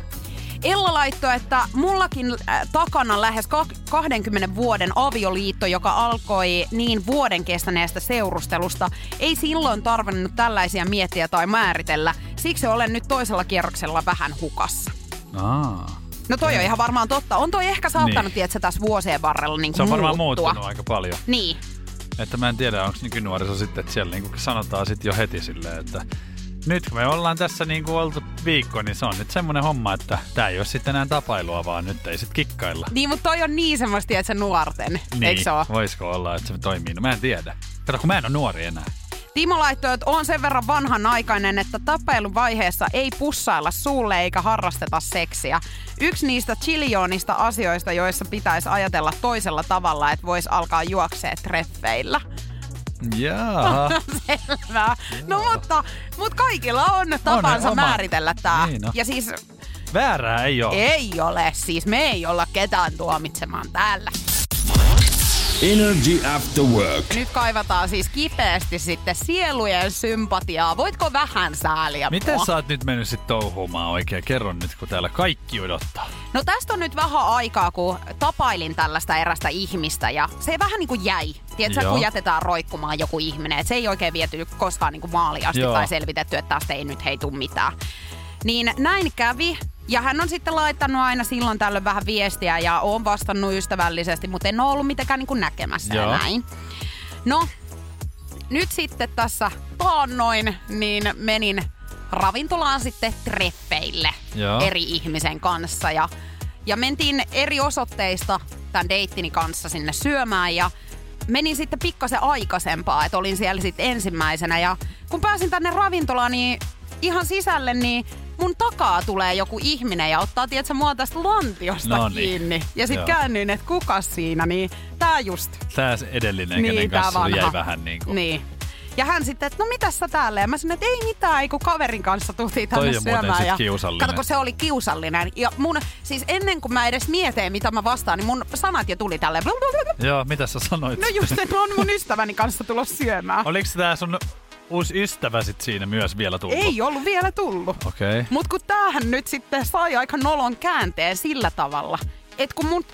Ella laittoi, että mullakin äh, takana lähes kak- 20 vuoden avioliitto, joka alkoi niin vuoden kestäneestä seurustelusta. Ei silloin tarvinnut tällaisia miettiä tai määritellä. Siksi olen nyt toisella kierroksella vähän hukassa. Aa. No toi on ihan varmaan totta. On toi ehkä saattanut, Niin. tiedätkö, tässä vuosien varrella niin Se on varmaan muuttua. muuttunut aika paljon. Niin. Että mä en tiedä, onko nykynuoriso sitten, että siellä niinku sanotaan sitten jo heti silleen, että nyt kun me ollaan tässä niinku oltu viikko, niin se on nyt semmoinen homma, että tää ei ole sitten enää tapailua, vaan nyt ei sit kikkailla. Niin, mutta toi on niin semmoista, että se nuorten, Niin, eikö se ole? voisiko olla, että se toimii? No mä en tiedä. Kato, kun mä en ole nuori enää. Timo laittoi, että on sen verran vanhanaikainen, että tapailun vaiheessa ei pussailla suulle eikä harrasteta seksiä. Yksi niistä chiljoonista asioista, joissa pitäisi ajatella toisella tavalla, että voisi alkaa juoksee treffeillä. Jaa. Selvä. No mutta, mutta kaikilla on tapansa oma- määritellä tämä. Niin on. Ja siis Väärää ei ole. ei ole, siis me ei olla ketään tuomitsemaan täällä. Energy After Work. Nyt kaivataan siis kipeästi sitten sielujen sympatiaa. Voitko vähän sääliä Miten mua? sä oot nyt mennyt sit touhuumaan oikein? Kerro nyt, kun täällä kaikki odottaa. No tästä on nyt vähän aikaa, kun tapailin tällaista erästä ihmistä ja se vähän niin kuin jäi. Tiedätkö, Joo. kun jätetään roikkumaan joku ihminen, että se ei oikein viety koskaan niin kuin maaliin asti Joo. tai selvitetty, että tästä ei nyt hei tuu mitään. Niin näin kävi. Ja hän on sitten laittanut aina silloin tällöin vähän viestiä ja on vastannut ystävällisesti, mutta en ole ollut mitenkään niin kuin näkemässä Joo. näin. No, nyt sitten tässä taannoin, niin menin ravintolaan sitten treffeille Joo. eri ihmisen kanssa. Ja, ja mentiin eri osoitteista tämän deittini kanssa sinne syömään ja menin sitten pikkasen aikaisempaa, että olin siellä sitten ensimmäisenä. Ja kun pääsin tänne ravintolaan, niin ihan sisälle, niin mun takaa tulee joku ihminen ja ottaa, tiedätkö, mua tästä lantiosta No niin. kiinni. Ja sitten käännyin, että kuka siinä, niin tää just Tää edellinen, niin, kenen tää kanssa vanha. jäi vähän niin kuin... Niin. Ja hän sitten, että no mitäs sä täällä? Ja mä sanoin, että ei mitään, ei kun kaverin kanssa tultiin tänne Toi syömään. ja kiusallinen. Kato, kun se oli kiusallinen. Ja mun, siis ennen kuin mä edes mietin, mitä mä vastaan, niin mun sanat jo tuli tälleen. Joo, mitä sä sanoit? No just, että mä oon mun ystäväni kanssa tulossa syömään. Oliko tää sun uusi ystävä sit siinä myös vielä tullut? Ei ollut vielä tullut. Okei. Okay. Mut kun tämähän nyt sitten sai aika nolon käänteen sillä tavalla, että kun mun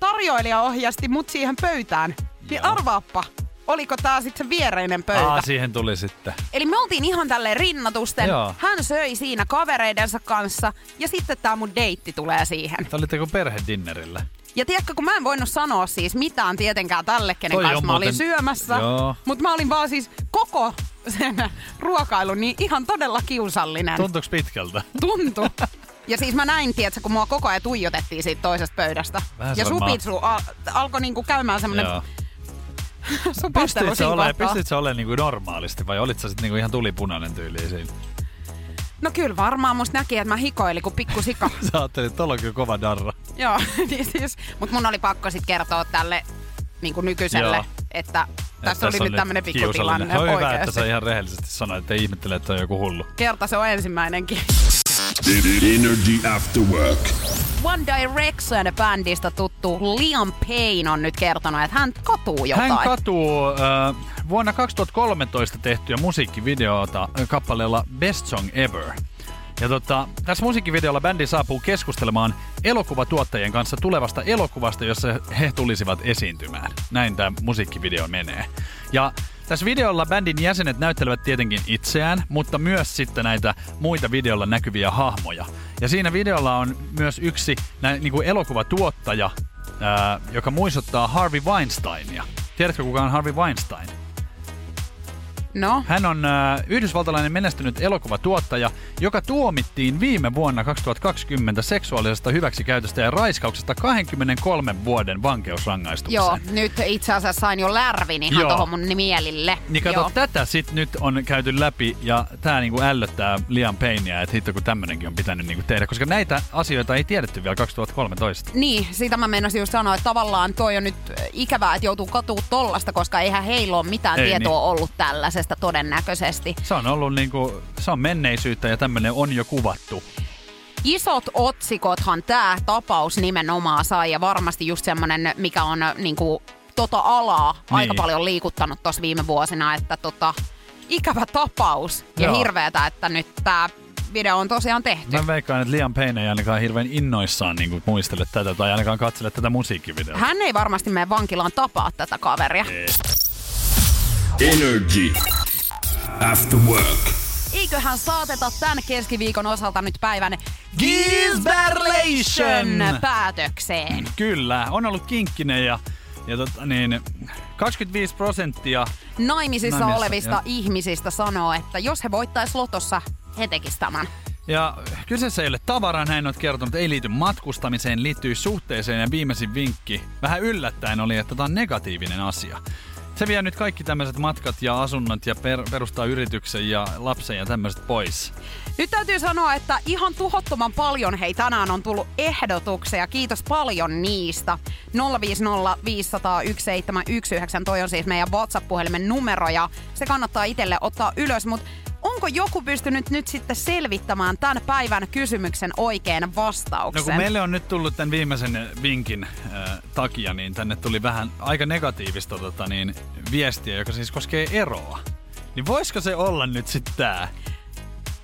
tarjoilija ohjasti mut siihen pöytään, niin arvaappa, oliko tää sitten se viereinen pöytä. Aa, siihen tuli sitten. Eli me oltiin ihan tälleen rinnatusten. Joo. Hän söi siinä kavereidensa kanssa ja sitten tää mun deitti tulee siihen. Te olitte kuin perhedinnerillä. Ja tiedätkö, kun mä en voinut sanoa siis mitään tietenkään tälle, kenen Toi kanssa mä olin muuten- syömässä. Mutta mä olin vaan siis koko sen ruokailun niin ihan todella kiusallinen. Tuntuuko pitkältä? Tuntui. Ja siis mä näin, tiedätkö, kun mua koko ajan tuijotettiin siitä toisesta pöydästä. Vähän ja semmoinen supitsu al- alkoi niinku käymään Pystyit sä siinä kohtaa. pystyit sä olemaan niinku normaalisti vai olit sä sit niinku ihan tulipunainen tyyli siinä? No kyllä varmaan musta näki, että mä hikoilin kuin pikku sika. Sä ajattelit, että on kyllä kova darra. Joo, niin siis. Mut mun oli pakko sit kertoa tälle niin kuin nykyiselle, Joo. että Että tässä oli nyt tämmönen kiusallinen. pikkutilanne Se on hyvä, että sä ihan rehellisesti sanoit, että ei ihmettele, että on joku hullu. Kerta se on ensimmäinenkin. Energy After Work. One Direction bändistä tuttu Liam Payne on nyt kertonut, että hän katuu jotain. Hän katuu äh, vuonna 2013 tehtyä musiikkivideota äh, kappaleella Best Song Ever. Ja tota, tässä musiikkivideolla bändi saapuu keskustelemaan elokuvatuottajien kanssa tulevasta elokuvasta, jossa he tulisivat esiintymään. Näin tämä musiikkivideo menee. Ja tässä videolla bändin jäsenet näyttelevät tietenkin itseään, mutta myös sitten näitä muita videolla näkyviä hahmoja. Ja siinä videolla on myös yksi nä, niin kuin elokuvatuottaja, ää, joka muistuttaa Harvey Weinsteinia. Tiedätkö kuka on Harvey Weinstein? No, Hän on äh, yhdysvaltalainen menestynyt elokuvatuottaja, joka tuomittiin viime vuonna 2020 seksuaalisesta hyväksikäytöstä ja raiskauksesta 23 vuoden vankeusrangaistukseen. joo, nyt itse asiassa sain jo lärvin ihan Joo. tohon mun mielille. Niin kato, Joo. tätä sit nyt on käyty läpi ja tää niinku ällöttää Liam Payneä, että hitto kun tämmönenkin on pitänyt niinku tehdä, koska näitä asioita ei tiedetty vielä 2013. Niin, sitä mä meinasin just sanoa, että tavallaan toi on nyt ikävää, että joutuu katuu tollasta, koska eihän heillä ole mitään Ei tietoa niin. ollut tällaisesta todennäköisesti. Se on ollut niinku, se on menneisyyttä ja tämmönen on jo kuvattu. Isot otsikothan tämä tapaus nimenomaan sai ja varmasti just semmonen, mikä on niinku, tota alaa niin. aika Niin. paljon liikuttanut tuossa viime vuosina, että tota, ikävä tapaus ja Joo. hirveetä, että nyt tämä video on tosiaan tehty. Mä veikkaan, että Liam Payne ei ainakaan hirveän innoissaan niinku muistele tätä tai ainakaan katsele tätä musiikkivideota. Hän ei varmasti mene vankilaan tapaa tätä kaveria. Energy After Work. Eiköhän saateta tämän keskiviikon osalta nyt päivän Gisberlation! päätökseen. Kyllä, on ollut kinkkinen ja, ja tota, niin, 25 prosenttia Naimisissa Naimisissa, olevista joo. ihmisistä sanoo, että jos he voittais lotossa, he tekis tämän. Ja kyseessä ei ole tavara, näin olet kertonut, ei liity matkustamiseen, liittyy suhteeseen ja viimeisin vinkki, vähän yllättäen oli, että tämä on negatiivinen asia. Se vie nyt kaikki tämmöiset matkat ja asunnot ja per, perustaa yrityksen ja lapsen ja tämmöiset pois. Nyt täytyy sanoa, että ihan tuhottoman paljon hei tänään on tullut ehdotuksia. Kiitos paljon niistä. 050 500 1719, toi on siis meidän WhatsApp-puhelimen numero ja se kannattaa itselle ottaa ylös. Mutta onko joku pystynyt nyt sitten selvittämään tämän päivän kysymyksen oikean vastauksen? No kun meille on nyt tullut tämän viimeisen vinkin äh, takia, niin tänne tuli vähän aika negatiivista tota, niin, viestiä, joka siis koskee eroa. Niin voisiko se olla nyt sitten tää?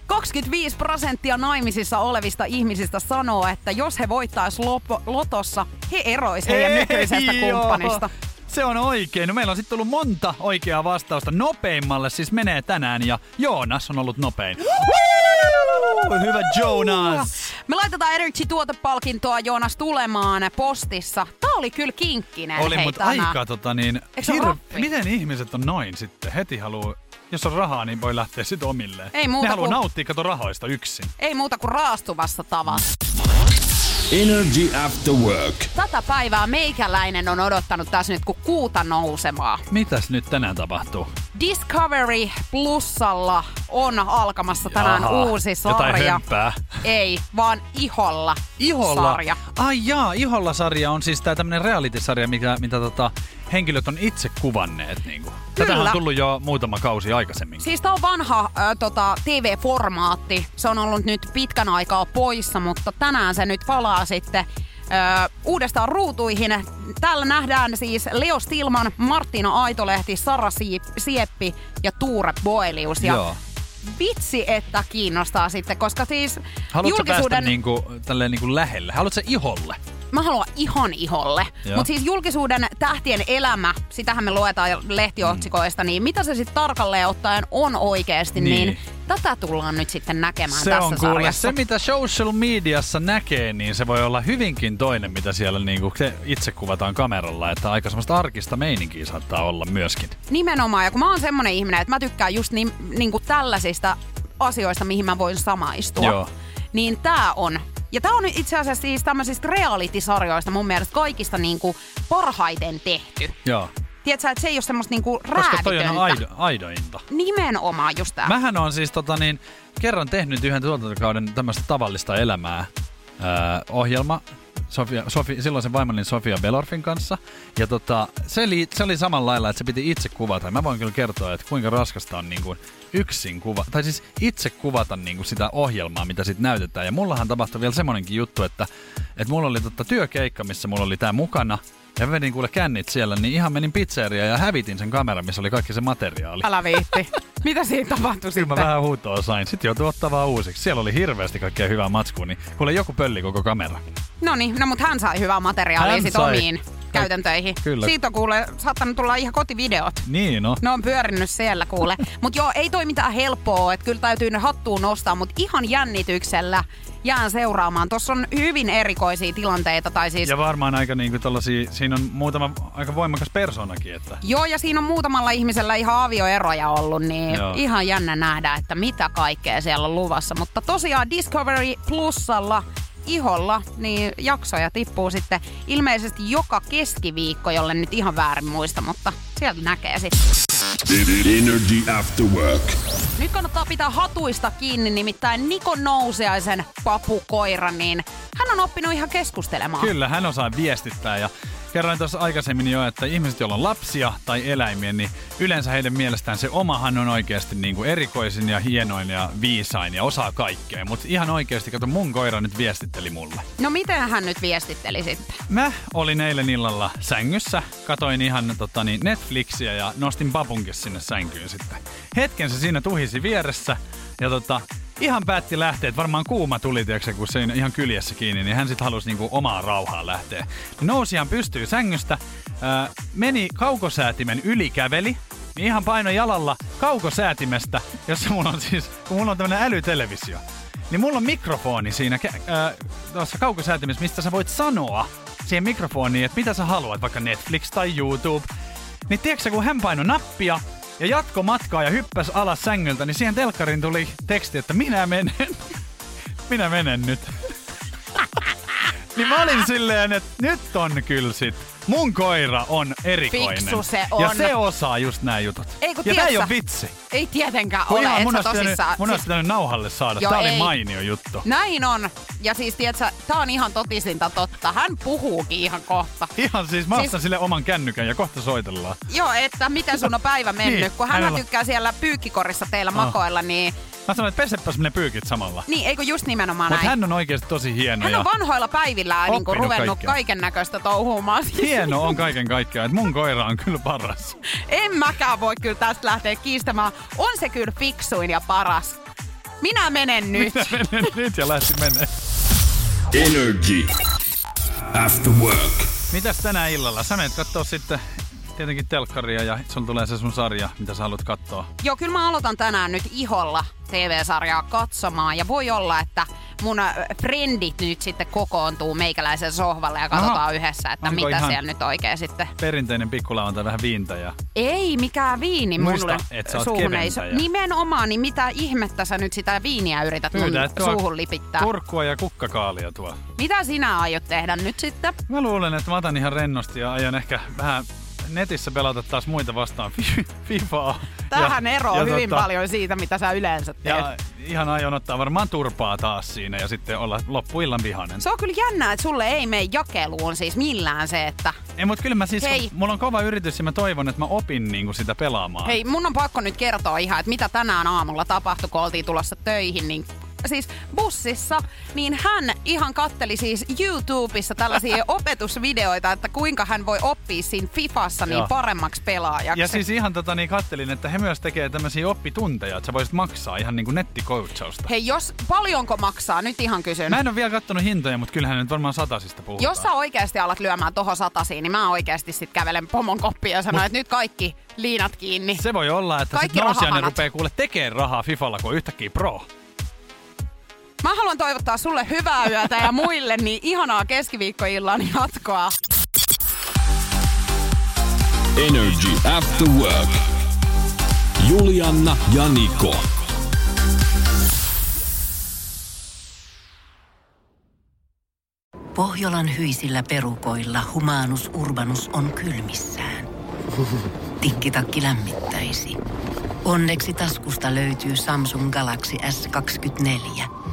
25 prosenttia naimisissa olevista ihmisistä sanoo, että jos he voittais lopo- lotossa, he erois heidän nykyisestä Ei oo. Se on oikein. No meillä on sitten tullut monta oikeaa vastausta. Nopeimmalle siis menee tänään ja Joonas on ollut nopein. Hyvä Jonas! Me laitetaan Energy-tuotepalkintoa Joonas tulemaan postissa. Tää oli kyllä kinkkinen Oli hei mut tänään. aika tota niin... rappi? Miten ihmiset on noin sitten? Heti haluu... Jos on rahaa, niin voi lähteä sitten omilleen. Ei muuta ne haluaa kuin- nauttia kato rahoista yksin. Ei muuta kuin raastuvassa tavassa. Energy After Work. Tätä päivää meikäläinen on odottanut tässä nyt kuin kuuta nousemaa. Mitäs nyt tänään tapahtuu? Discovery Plusalla on alkamassa tänään Jaha, uusi Jotain sarja. hömpää. Ei, vaan iholla. Iholla. sarja. Ai jaa, Iholla-sarja on siis tää tämmönen reality-sarja, mitä, mitä tota, henkilöt on itse kuvanneet. Niinku. Tätä on tullut jo muutama kausi aikaisemmin. Siis tää on vanha ö, tota, TV-formaatti. Se on ollut nyt pitkän aikaa poissa, mutta tänään se nyt palaa sitten ö, uudestaan ruutuihin. Täällä nähdään siis Leo Stilman, Martina Aitolehti, Sara Sieppi ja Tuure Boelius. Ja Joo. vitsi, että kiinnostaa sitten, koska siis Haluatko julkisuuden... päästä niinku, tälleen niinku lähelle? Haluatko iholle? Mä haluan ihon iholle. Mutta siis julkisuuden tähtien elämä, sitähän me luetaan lehtiotsikoista, niin mitä se sitten tarkalleen ottaen on oikeasti, niin. Niin. tätä tullaan nyt sitten näkemään Se tässä on kuule, sarjassa. se mitä social mediassa näkee, niin se voi olla hyvinkin toinen, mitä siellä niinku se itse kuvataan kameralla. Että aika semmoista arkista meininkiä saattaa olla myöskin. Nimenomaan, ja kun mä oon semmonen ihminen, että mä tykkään just niin, niin kuin tällaisista asioista, mihin mä voin samaistua. Joo. Niin tää on. Ja tää on itse asiassa siis tämmöisistä reality-sarjoista mun mielestä kaikista niin kuin parhaiten tehty. Joo. Tiedätkö, että se ei ole semmoista niinku Koska toi on aido, aidointa. Nimenomaan just tää. Mähän on siis tota niin, kerran tehnyt yhden tuotantokauden tämmöistä tavallista elämää öö, ohjelma. Sofia, Sofi, silloisen vaimoni Sofia Belorfin kanssa. Ja tota, se, oli, se oli samalla lailla, että se piti itse kuvata. Mä voin kyllä kertoa, että kuinka raskasta on niin kuin yksin kuva, tai siis itse kuvata niin kuin sitä ohjelmaa, mitä sit näytetään. Ja mullahan tapahtui vielä semmonenkin juttu, että, että mulla oli tota työkeikka, missä mulla oli tää mukana. Ja vedin kuule kännit siellä, niin ihan menin pizzeriaan ja hävitin sen kameran, missä oli kaikki se materiaali. Älä viitti. Mitä siinä tapahtui Kyllä mä vähän huutoa sain. Sitten joutui ottaa vaan uusiksi. Siellä oli hirveästi kaikkea hyvää matskua, niin kuule joku pölli koko kamera. No niin, no mut hän sai hyvää materiaalia Hän sit sai. omiin käytäntöihin. Kyllä. Siitä on kuule saattanut tulla ihan kotivideot. Niin no. Ne on pyörinyt siellä kuule. Mut joo, ei toi mitään helppoa, että kyllä täytyy ne hattuun nostaa, mut ihan jännityksellä jään seuraamaan. Tuossa on hyvin erikoisia tilanteita, tai siis... Ja varmaan aika niinku tollasia, siinä on muutama aika voimakas persoonakin, että Joo, ja siinä on muutamalla ihmisellä ihan avioeroja ollut, niin Joo. ihan jännä nähdä, että mitä kaikkea siellä on luvassa. Mutta tosiaan Discovery Plusalla iholla, niin jaksoja tippuu sitten ilmeisesti joka keskiviikko, jolle nyt ihan väärin muista, mutta sieltä näkee sitten. Energy After Work. Nyt kannattaa pitää hatuista kiinni, nimittäin Niko Nousiaisen papukoira, niin hän on oppinut ihan keskustelemaan. kyllä hän osaa viestittää ja kerroin tuossa aikaisemmin jo, että ihmiset, joilla on lapsia tai eläimiä, niin yleensä heidän mielestään se omahan on oikeasti niinku erikoisin ja hienoin ja viisain ja osaa kaikkea. Mutta ihan oikeasti, kato mun koira nyt viestitteli mulle. No miten hän nyt viestitteli sitten? Mä olin eilen illalla sängyssä, katoin ihan tota, niin Netflixiä ja nostin papunkin sinne sänkyyn sitten. Hetken se siinä tuhisi vieressä ja tota, ihan päätti lähteä, että varmaan kuuma tuli, tiiäksä, kun se ihan kyljessä kiinni, niin hän sitten halusi niinku omaa rauhaa lähteä. Nousi ihan pystyy sängystä, ää, meni kaukosäätimen yli käveli, niin ihan paino jalalla kaukosäätimestä, jossa mulla on siis, kun mulla on tämmönen älytelevisio, niin mulla on mikrofoni siinä ää, tuossa kaukosäätimessä, mistä sä voit sanoa siihen mikrofoniin, että mitä sä haluat, vaikka Netflix tai YouTube. Niin tiedätkö, kun hän painoi nappia ja jatko matkaa ja hyppäsi alas sängyltä, niin siihen telkkariin tuli teksti, että minä menen. minä menen nyt. niin mä olin silleen, että nyt on kyllä sit. Mun koira on erikoinen. Fiksu se Ja on. se osaa just nämä jutut. Ei, kun ja tää ei ole vitsi. Ei tietenkään Kun ole, ihan et mun sä tosissaan. mun olisi pitänyt nauhalle saada. Joo, Tää oli ei. mainio juttu. Näin on. Ja siis, tiedätkö, tää on ihan totisinta totta. Hän puhuukin ihan kohta. Ihan siis mä Siis- sille oman kännykän ja kohta soitellaan. Joo, että miten sun on päivä mennyt. Niin, kun hän tykkää siellä pyykkikorissa teillä Ah. makoilla, niin... Mä sanoin, että pesepäs ne pyykit samalla. Niin, eikö just nimenomaan Mutta näin? hän on oikeasti tosi hieno. hän ja on vanhoilla päivillään niin Oppinut ruvennut kaiken näköistä touhuumaan. Siis hieno on kaiken kaikkiaan. Että mun koira on kyllä paras. En mäkään voi kyllä tästä lähteä kiistämään. On se kyllä fiksuin ja paras. Minä menen nyt. Minä menen nyt ja lähti menee. Energy After Work. Mitäs tänä illalla? Sä menet kattoo sitten tietenkin telkkaria ja sulla tulee se sun sarja, mitä sä haluat katsoa. Joo, kyllä mä aloitan tänään nyt iholla TV-sarjaa katsomaan. Ja voi olla, että mun frendit nyt sitten kokoontuu meikäläisen sohvalle ja katsotaan Aha. yhdessä, että Onko mitä siellä nyt oikein sitten. Perinteinen pikkulauantai vähän viintä ja Ei mikään viini Muista, mulle et sä oot suuhun ei. Nimenomaan, niin mitä ihmettä sä nyt sitä viiniä yrität mun pyydät tuo suuhun lipittää? kurkkua ja kukkakaalia tuo. Mitä sinä aiot tehdä nyt sitten? Mä luulen, että mä otan ihan rennosti ja ajan ehkä vähän netissä pelata taas muita vastaan fi- Fifaa. Tähän eroaa ja hyvin tota, paljon siitä, mitä sä yleensä teet. Ja ihan aion ottaa varmaan turpaa taas siinä ja sitten olla loppuillan vihanen. Se on kyllä jännää, että sulle ei mene jakeluun siis millään se, että... Ei, mutta kyllä mä siis, Hei. mulla on kova yritys ja mä toivon, että mä opin niinku sitä pelaamaan. Hei, mun on pakko nyt kertoa ihan, että mitä tänään aamulla tapahtui, kun oltiin tulossa töihin, niin siis bussissa, niin hän ihan katteli siis YouTubessa tällaisia opetusvideoita, että kuinka hän voi oppia siinä Fifassa niin Joo. paremmaksi pelaajaksi. Ja siis ihan tota niin kattelin, että he myös tekee tämmöisiä oppitunteja, että sä voisit maksaa ihan niinku nettikoutsausta. Hei, jos paljonko maksaa, nyt ihan kysyn. Mä en ole vielä kattonut hintoja, mutta kyllähän nyt varmaan satasista puhutaan. Jos sä oikeasti alat lyömään tohon satasiin, niin mä oikeasti sit kävelen pomon koppia ja sanon, että nyt kaikki liinat kiinni. Se voi olla, että Kaikki sit rupeaa kuule tekee rahaa Fifalla, kun on yhtäkkiä pro. Mä haluan toivottaa sulle hyvää yötä ja muille niin ihanaa keskiviikkoillan jatkoa. Energy After Work. Julianna ja Niko. Pohjolan hyisillä perukoilla humanus urbanus on kylmissään. Tikkitakki lämmittäisi. Onneksi taskusta löytyy Samsung Galaxy S24